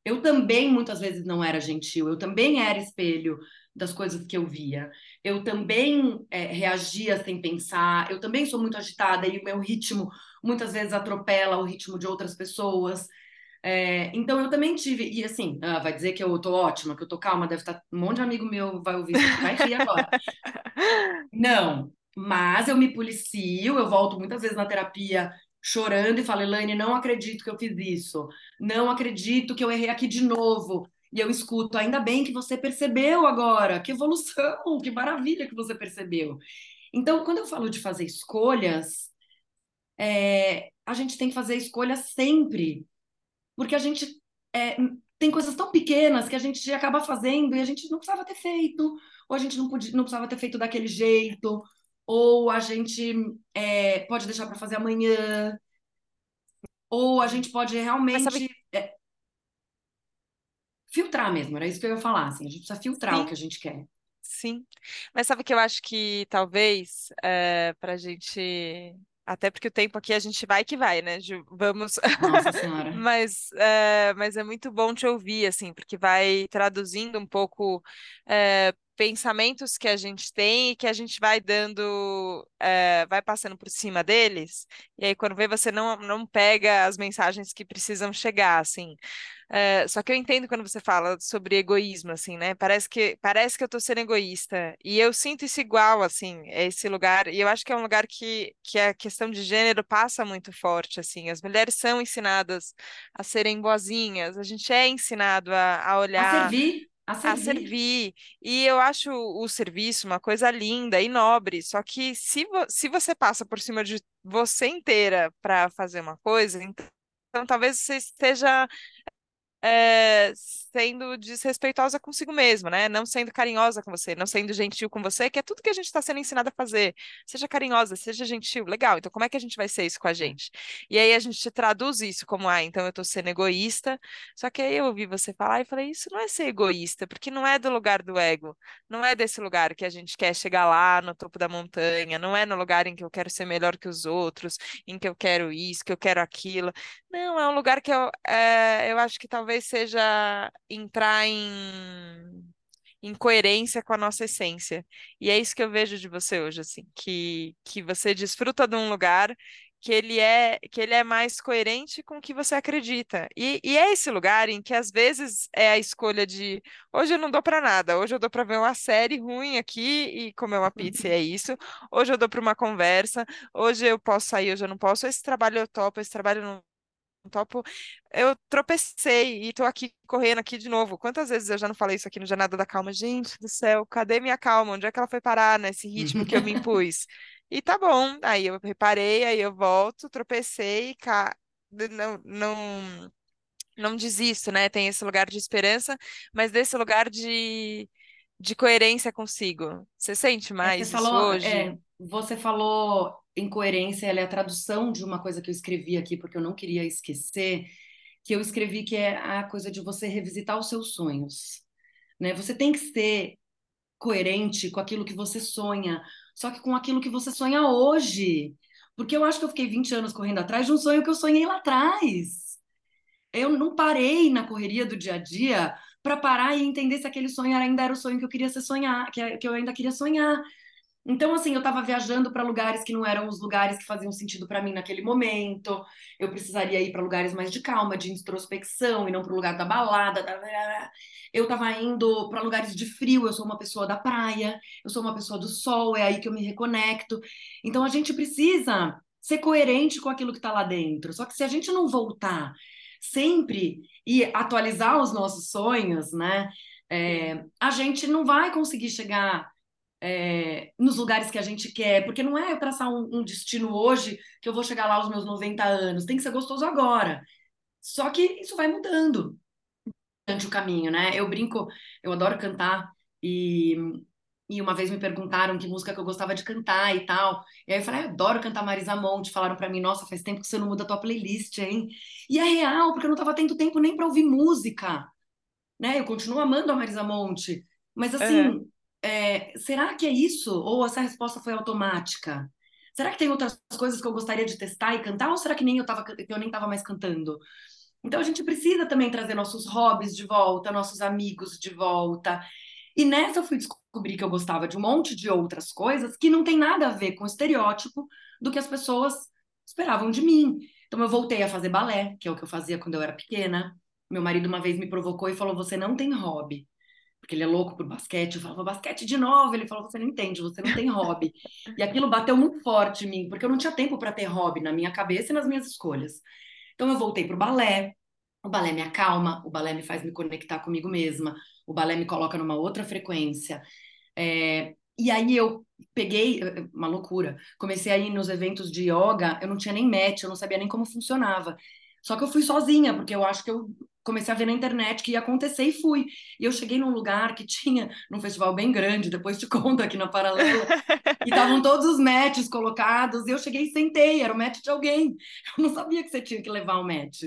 eu também muitas vezes não era gentil, eu também era espelho das coisas que eu via. Eu também é, reagia sem pensar, eu também sou muito agitada e o meu ritmo muitas vezes atropela o ritmo de outras pessoas. É, então eu também tive, e assim, ah, vai dizer que eu tô ótima, que eu tô calma, deve estar um monte de amigo meu vai ouvir, vai rir agora. Não, mas eu me policio, eu volto muitas vezes na terapia chorando e falo, Elaine, não acredito que eu fiz isso, não acredito que eu errei aqui de novo, e eu escuto, ainda bem que você percebeu agora, que evolução, que maravilha que você percebeu. Então, quando eu falo de fazer escolhas, é, a gente tem que fazer escolhas sempre, porque a gente é, tem coisas tão pequenas que a gente acaba fazendo e a gente não precisava ter feito, ou a gente não, podia, não precisava ter feito daquele jeito, ou a gente é, pode deixar para fazer amanhã, ou a gente pode realmente. Filtrar mesmo, era isso que eu ia falar, assim, a gente precisa filtrar Sim. o que a gente quer. Sim, mas sabe que eu acho que talvez é, eh, para a gente até porque o tempo aqui a gente vai que vai, né, Ju? Vamos. Nossa Senhora. mas, é, mas é muito bom te ouvir, assim, porque vai traduzindo um pouco é, pensamentos que a gente tem e que a gente vai dando, é, vai passando por cima deles, e aí quando vê você não, não pega as mensagens que precisam chegar, assim. É, só que eu entendo quando você fala sobre egoísmo, assim, né? Parece que, parece que eu tô sendo egoísta. E eu sinto isso igual, assim, esse lugar. E eu acho que é um lugar que, que a questão de gênero passa muito forte, assim. As mulheres são ensinadas a serem boazinhas, a gente é ensinado a, a olhar. A servir. A servir. a servir. E eu acho o serviço uma coisa linda e nobre. Só que se, vo se você passa por cima de você inteira para fazer uma coisa, então, então talvez você esteja é, sendo desrespeitosa consigo mesma, né? Não sendo carinhosa com você, não sendo gentil com você, que é tudo que a gente está sendo ensinado a fazer. Seja carinhosa, seja gentil, legal. Então, como é que a gente vai ser isso com a gente? E aí a gente traduz isso como, ah, então eu estou sendo egoísta. Só que aí eu ouvi você falar e falei, isso não é ser egoísta, porque não é do lugar do ego, não é desse lugar que a gente quer chegar lá no topo da montanha, não é no lugar em que eu quero ser melhor que os outros, em que eu quero isso, que eu quero aquilo. Não, é um lugar que eu, é, eu acho que talvez talvez seja entrar em, em coerência com a nossa essência. E é isso que eu vejo de você hoje, assim, que, que você desfruta de um lugar que ele é que ele é mais coerente com o que você acredita. E, e é esse lugar em que às vezes é a escolha de hoje eu não dou para nada, hoje eu dou para ver uma série ruim aqui e comer uma pizza, e é isso. Hoje eu dou para uma conversa, hoje eu posso sair, hoje eu não posso. Esse trabalho eu topo, esse trabalho eu não topo. Eu tropecei e tô aqui correndo aqui de novo. Quantas vezes eu já não falei isso aqui no Jornada da Calma? Gente do céu, cadê minha calma? Onde é que ela foi parar nesse ritmo que eu me impus? E tá bom, aí eu reparei, aí eu volto, tropecei, ca... não, não, não desisto, né? Tem esse lugar de esperança, mas desse lugar de, de coerência consigo. Você sente É, mais você falou, hoje? é, você falou incoerência, ela é a tradução de uma coisa que eu escrevi aqui, porque eu não queria esquecer, que eu escrevi que é a coisa de você revisitar os seus sonhos, né? Você tem que ser coerente com aquilo que você sonha, só que com aquilo que você sonha hoje. Porque eu acho que eu fiquei 20 anos correndo atrás de um sonho que eu sonhei lá atrás. Eu não parei na correria do dia a dia para parar e entender se aquele sonho ainda era o sonho que eu queria ser sonhar, que que eu ainda queria sonhar. Então, assim, eu estava viajando para lugares que não eram os lugares que faziam sentido para mim naquele momento. Eu precisaria ir para lugares mais de calma, de introspecção, e não para o lugar da balada. Da... Eu estava indo para lugares de frio. Eu sou uma pessoa da praia, eu sou uma pessoa do sol, é aí que eu me reconecto. Então, a gente precisa ser coerente com aquilo que está lá dentro. Só que se a gente não voltar sempre e atualizar os nossos sonhos, né? É, a gente não vai conseguir chegar é, nos lugares que a gente quer, porque não é eu traçar um, um, destino hoje que eu vou chegar lá aos meus 90 anos, tem que ser gostoso agora. Só que isso vai mudando durante o caminho, né? Eu brinco, eu adoro cantar e, e uma vez me perguntaram que música que eu gostava de cantar e tal. E aí eu falei, ah, eu adoro cantar Marisa Monte. Falaram para mim, nossa, faz tempo que você não muda a tua playlist, hein? E é real, porque eu não tava tendo tempo nem para ouvir música, né? Eu continuo amando a Marisa Monte, mas assim, é, será que é isso? Ou essa resposta foi automática? Será que tem outras coisas que eu gostaria de testar e cantar? Ou será que nem eu, tava, eu nem estava mais cantando? Então a gente precisa também trazer nossos hobbies de volta, nossos amigos de volta. E nessa eu fui descobrir que eu gostava de um monte de outras coisas que não tem nada a ver com o estereótipo do que as pessoas esperavam de mim. Então eu voltei a fazer balé, que é o que eu fazia quando eu era pequena. Meu marido uma vez me provocou e falou: Você não tem hobby porque ele é louco por basquete. Eu falava, basquete de novo. Ele falou, você não entende, você não tem hobby. E aquilo bateu muito forte em mim, porque eu não tinha tempo para ter hobby na minha cabeça e nas minhas escolhas. Então eu voltei para o balé. O balé me acalma, o balé me faz me conectar comigo mesma, o balé me coloca numa outra frequência. É... E aí eu peguei, uma loucura, comecei a ir nos eventos de yoga, eu não tinha nem match, eu não sabia nem como funcionava. Só que eu fui sozinha, porque eu acho que eu comecei a ver na internet que ia acontecer e fui. E eu cheguei num lugar que tinha, num festival bem grande, depois te conto aqui na Paralela, e estavam todos os matches colocados, e eu cheguei e sentei, era o match de alguém. Eu não sabia que você tinha que levar o match.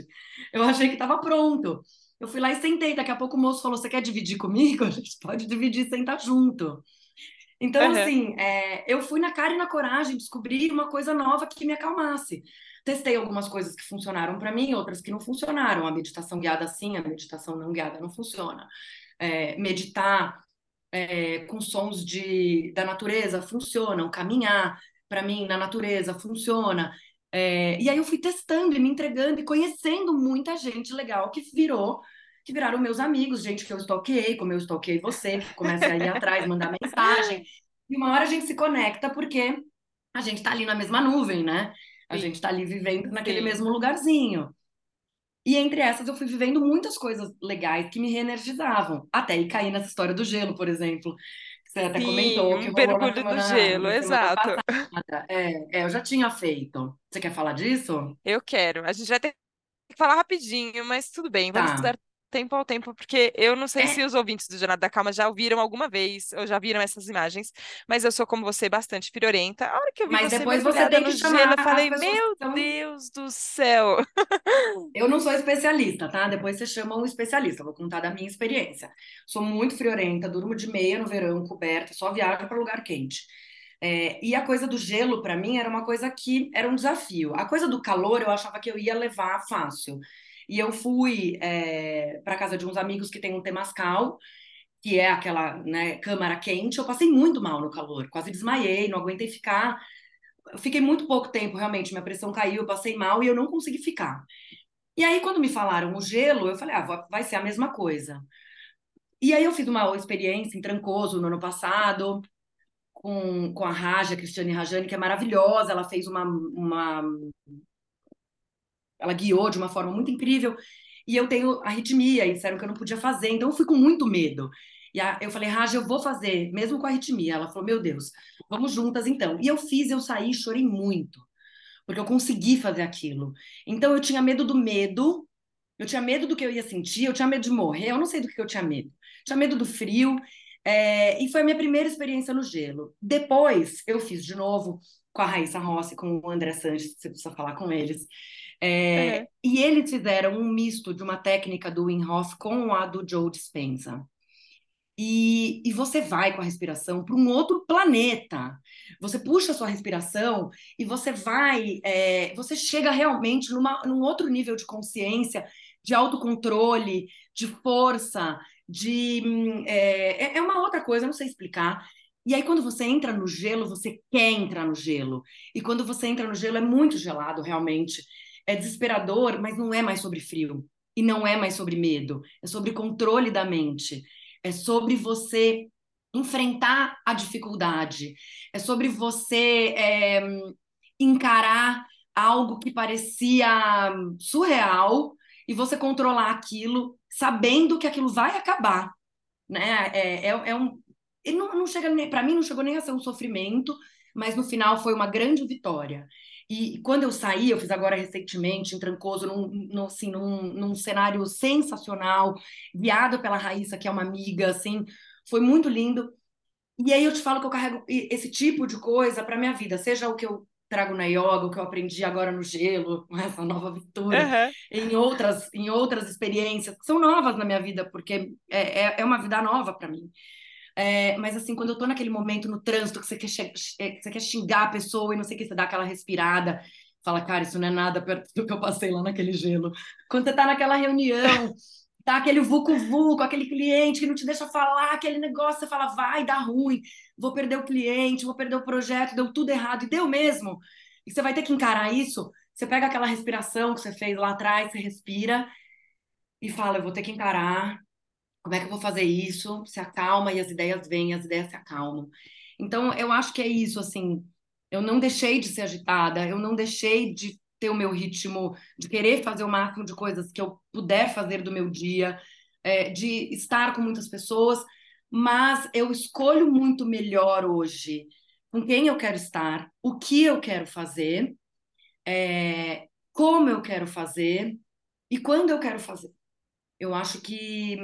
Eu achei que estava pronto. Eu fui lá e sentei, daqui a pouco o moço falou, você quer dividir comigo? A gente pode dividir, sentar junto. Então, Uhum. assim, é, eu fui na cara e na coragem descobrir uma coisa nova que me acalmasse. Testei algumas coisas que funcionaram para mim, outras que não funcionaram. A meditação guiada sim, a meditação não guiada não funciona. É, meditar é, com sons de, da natureza funcionam. Caminhar, para mim, na natureza funciona. É, e aí eu fui testando e me entregando e conhecendo muita gente legal que virou que viraram meus amigos, gente que eu stalkeei, como eu stalkeei você, que começa a ir atrás, mandar mensagem. E uma hora a gente se conecta porque a gente está ali na mesma nuvem, né? A gente Sim, está ali vivendo naquele sim. mesmo lugarzinho. E entre essas eu fui vivendo muitas coisas legais que me reenergizavam. Até ir cair nessa história do gelo, por exemplo. Você até Sim, comentou que um na mergulho semana, gelo, exato. É, é, eu já tinha feito. Você quer falar disso? Eu quero. A gente vai ter que falar rapidinho, mas tudo bem, vamos Tá. dar tempo ao tempo, porque eu não sei É. se os ouvintes do Jornada da Calma já ouviram alguma vez, ou já viram essas imagens, mas eu sou como você, bastante friorenta. A hora que eu vi Mas você depois você tem que no chamar gelo, eu falei, meu são- Deus do céu. Eu não sou especialista, tá? Depois você chama um especialista. Eu vou contar da minha experiência. Sou muito friorenta, durmo de meia no verão, coberta, só viajo para lugar quente. É, e a coisa do gelo, para mim, era uma coisa que era um desafio. A coisa do calor, eu achava que eu ia levar fácil. E eu fui é, para casa de uns amigos que tem um temascal, que é aquela né, câmara quente. Eu passei muito mal no calor, quase desmaiei, não aguentei ficar. Eu fiquei muito pouco tempo, realmente. Minha pressão caiu, eu passei mal e eu não consegui ficar. E aí, quando me falaram o gelo, eu falei, ah, vai ser a mesma coisa. E aí eu fiz uma experiência em Trancoso no ano passado, com, com a Raja, Cristiane Rajani, que é maravilhosa. Ela fez uma, uma. Ela guiou de uma forma muito incrível. E eu tenho arritmia, e disseram que eu não podia fazer. Então eu fui com muito medo. E a, eu falei, Raja, eu vou fazer, mesmo com arritmia. Ela falou, meu Deus, vamos juntas então. E eu fiz, eu saí, chorei muito porque eu consegui fazer aquilo. Então eu tinha medo do medo, eu tinha medo do que eu ia sentir, eu tinha medo de morrer, eu não sei do que eu tinha medo. Tinha medo do frio, é, e foi a minha primeira experiência no gelo. Depois eu fiz de novo com a Raíssa Rossi, com o André Sanches, você precisa falar com eles. É, Uhum. E eles fizeram um misto de uma técnica do Wim Hof com a do Joe Dispenza. E, e você vai com a respiração para um outro planeta. Você puxa a sua respiração e você vai, é, você chega realmente numa, num outro nível de consciência, de autocontrole, de força, de. hum, É, é uma outra coisa, eu não sei explicar. E aí, quando você entra no gelo, você quer entrar no gelo. E quando você entra no gelo, é muito gelado, realmente. É desesperador, mas não é mais sobre frio. E não é mais sobre medo. É sobre controle da mente é sobre você enfrentar a dificuldade, é sobre você é, encarar algo que parecia surreal e você controlar aquilo, sabendo que aquilo vai acabar, né? É, é, é um, não, não chega para mim não chegou nem a ser um sofrimento, mas no final foi uma grande vitória. E quando eu saí, eu fiz agora recentemente em Trancoso, num, num, assim, num, num cenário sensacional, guiado pela Raíssa, que é uma amiga, assim, foi muito lindo. E aí eu te falo que eu carrego esse tipo de coisa para minha vida, seja o que eu trago na yoga, o que eu aprendi agora no gelo, com essa nova aventura, Uhum. em outras, em outras experiências que são novas na minha vida, porque é, é, é uma vida nova para mim. É, mas assim, quando eu tô naquele momento no trânsito que você quer, que você quer xingar a pessoa e não sei o que, você dá aquela respirada, fala, cara, isso não é nada perto do que eu passei lá naquele gelo. Quando você tá naquela reunião, tá aquele vucu-vucu, aquele cliente que não te deixa falar, aquele negócio, você fala, vai dar ruim, vou perder o cliente, vou perder o projeto, deu tudo errado, e deu mesmo. E você vai ter que encarar isso, você pega aquela respiração que você fez lá atrás, você respira e fala, eu vou ter que encarar, como é que eu vou fazer isso? Se acalma e as ideias vêm, as ideias se acalmam. Então, eu acho que é isso, assim, eu não deixei de ser agitada, eu não deixei de ter o meu ritmo, de querer fazer o máximo de coisas que eu puder fazer do meu dia, é, de estar com muitas pessoas, mas eu escolho muito melhor hoje com quem eu quero estar, o que eu quero fazer, é, como eu quero fazer e quando eu quero fazer. Eu acho que.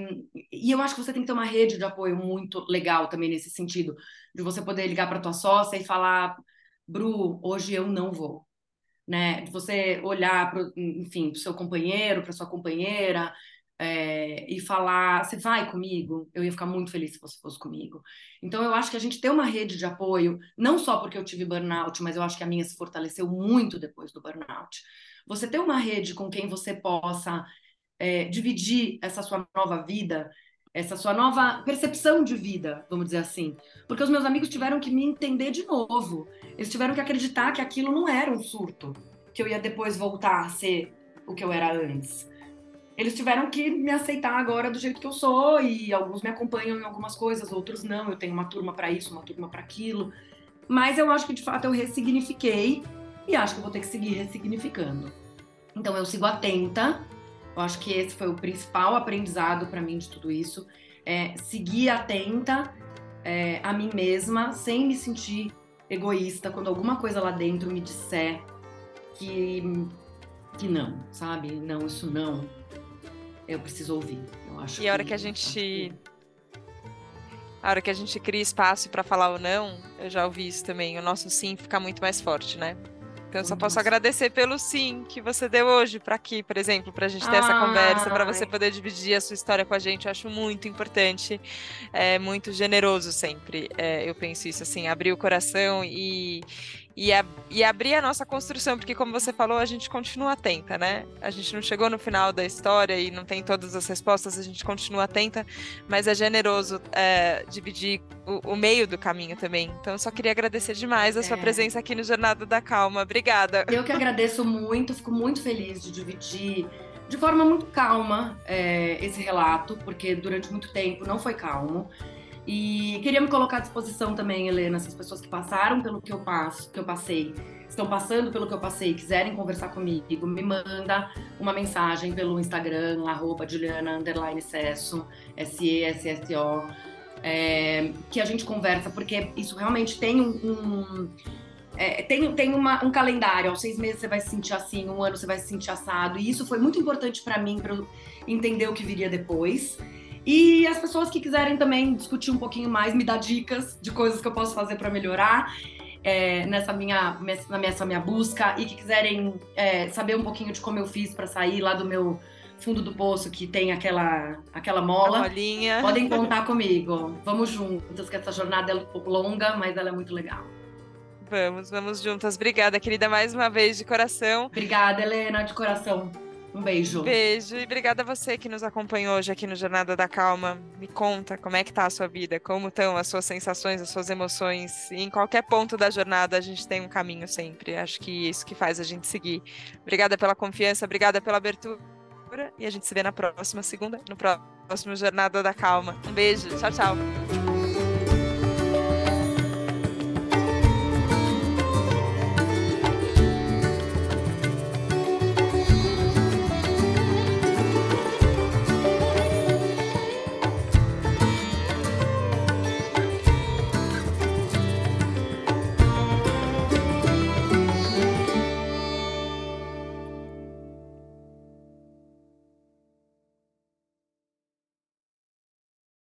E eu acho que você tem que ter uma rede de apoio muito legal também nesse sentido, de você poder ligar para tua sócia e falar, Bru, hoje eu não vou. Né? De você olhar, pro, enfim, para seu companheiro, para sua companheira, é, e falar: você vai comigo? Eu ia ficar muito feliz se você fosse comigo. Então, eu acho que a gente tem uma rede de apoio, não só porque eu tive burnout, mas eu acho que a minha se fortaleceu muito depois do burnout. Você ter uma rede com quem você possa é, dividir essa sua nova vida, essa sua nova percepção de vida, vamos dizer assim. Porque os meus amigos tiveram que me entender de novo. Eles tiveram que acreditar que aquilo não era um surto, que eu ia depois voltar a ser o que eu era antes. Eles tiveram que me aceitar agora do jeito que eu sou e alguns me acompanham em algumas coisas, outros não. Eu tenho uma turma para isso, uma turma para aquilo. Mas eu acho que de fato eu ressignifiquei e acho que vou ter que seguir ressignificando. Então eu sigo atenta eu acho que esse foi o principal aprendizado para mim de tudo isso. É seguir atenta é, a mim mesma, sem me sentir egoísta, quando alguma coisa lá dentro me disser que, que não, sabe? Não, isso não. eu preciso ouvir. Eu acho e a hora que a gente a hora que a gente cria espaço para falar ou não, eu já ouvi isso também, o nosso sim fica muito mais forte, né? Então, eu só posso agradecer pelo sim que você deu hoje para aqui, por exemplo, para a gente ter essa conversa, para você poder dividir a sua história com a gente. Eu acho muito importante, é muito generoso sempre. É, eu penso isso assim, abrir o coração e, e, a, e abrir a nossa construção, porque como você falou, a gente continua atenta, né? A gente não chegou no final da história e não tem todas as respostas, a gente continua atenta, mas é generoso é, dividir o, o, meio do caminho também. Então, eu só queria agradecer demais a sua é. presença aqui no Jornada da Calma. Obrigada. Eu que agradeço muito, fico muito feliz de dividir de forma muito calma é, esse relato, porque durante muito tempo não foi calmo. E queria me colocar à disposição também, Helena, essas pessoas que passaram pelo que eu passo, que eu passei, estão passando pelo que eu passei, quiserem conversar comigo, me manda uma mensagem pelo Instagram, arroba Juliana underline S-E-S-S-O, é, que a gente conversa, porque isso realmente tem um, um é, tem, tem uma, um calendário, aos seis meses você vai se sentir assim, um ano você vai se sentir assado, e isso foi muito importante para mim, para entender o que viria depois. E as pessoas que quiserem também discutir um pouquinho mais, me dar dicas de coisas que eu posso fazer para melhorar é, nessa minha, nessa minha busca e que quiserem é, saber um pouquinho de como eu fiz para sair lá do meu fundo do poço que tem aquela, aquela mola, podem contar comigo. Vamos juntas, que essa jornada é um pouco longa, mas ela é muito legal. Vamos, vamos juntas. Obrigada, querida, mais uma vez de coração. Obrigada, Helena, de coração. Um beijo. Beijo e obrigada a você que nos acompanhou hoje aqui no Jornada da Calma. Me conta como é que tá a sua vida, como estão as suas sensações, as suas emoções. E em qualquer ponto da jornada a gente tem um caminho sempre. Acho que isso que faz a gente seguir. Obrigada pela confiança, obrigada pela abertura e a gente se vê na próxima segunda, no próximo Jornada da Calma. Um beijo, tchau, tchau.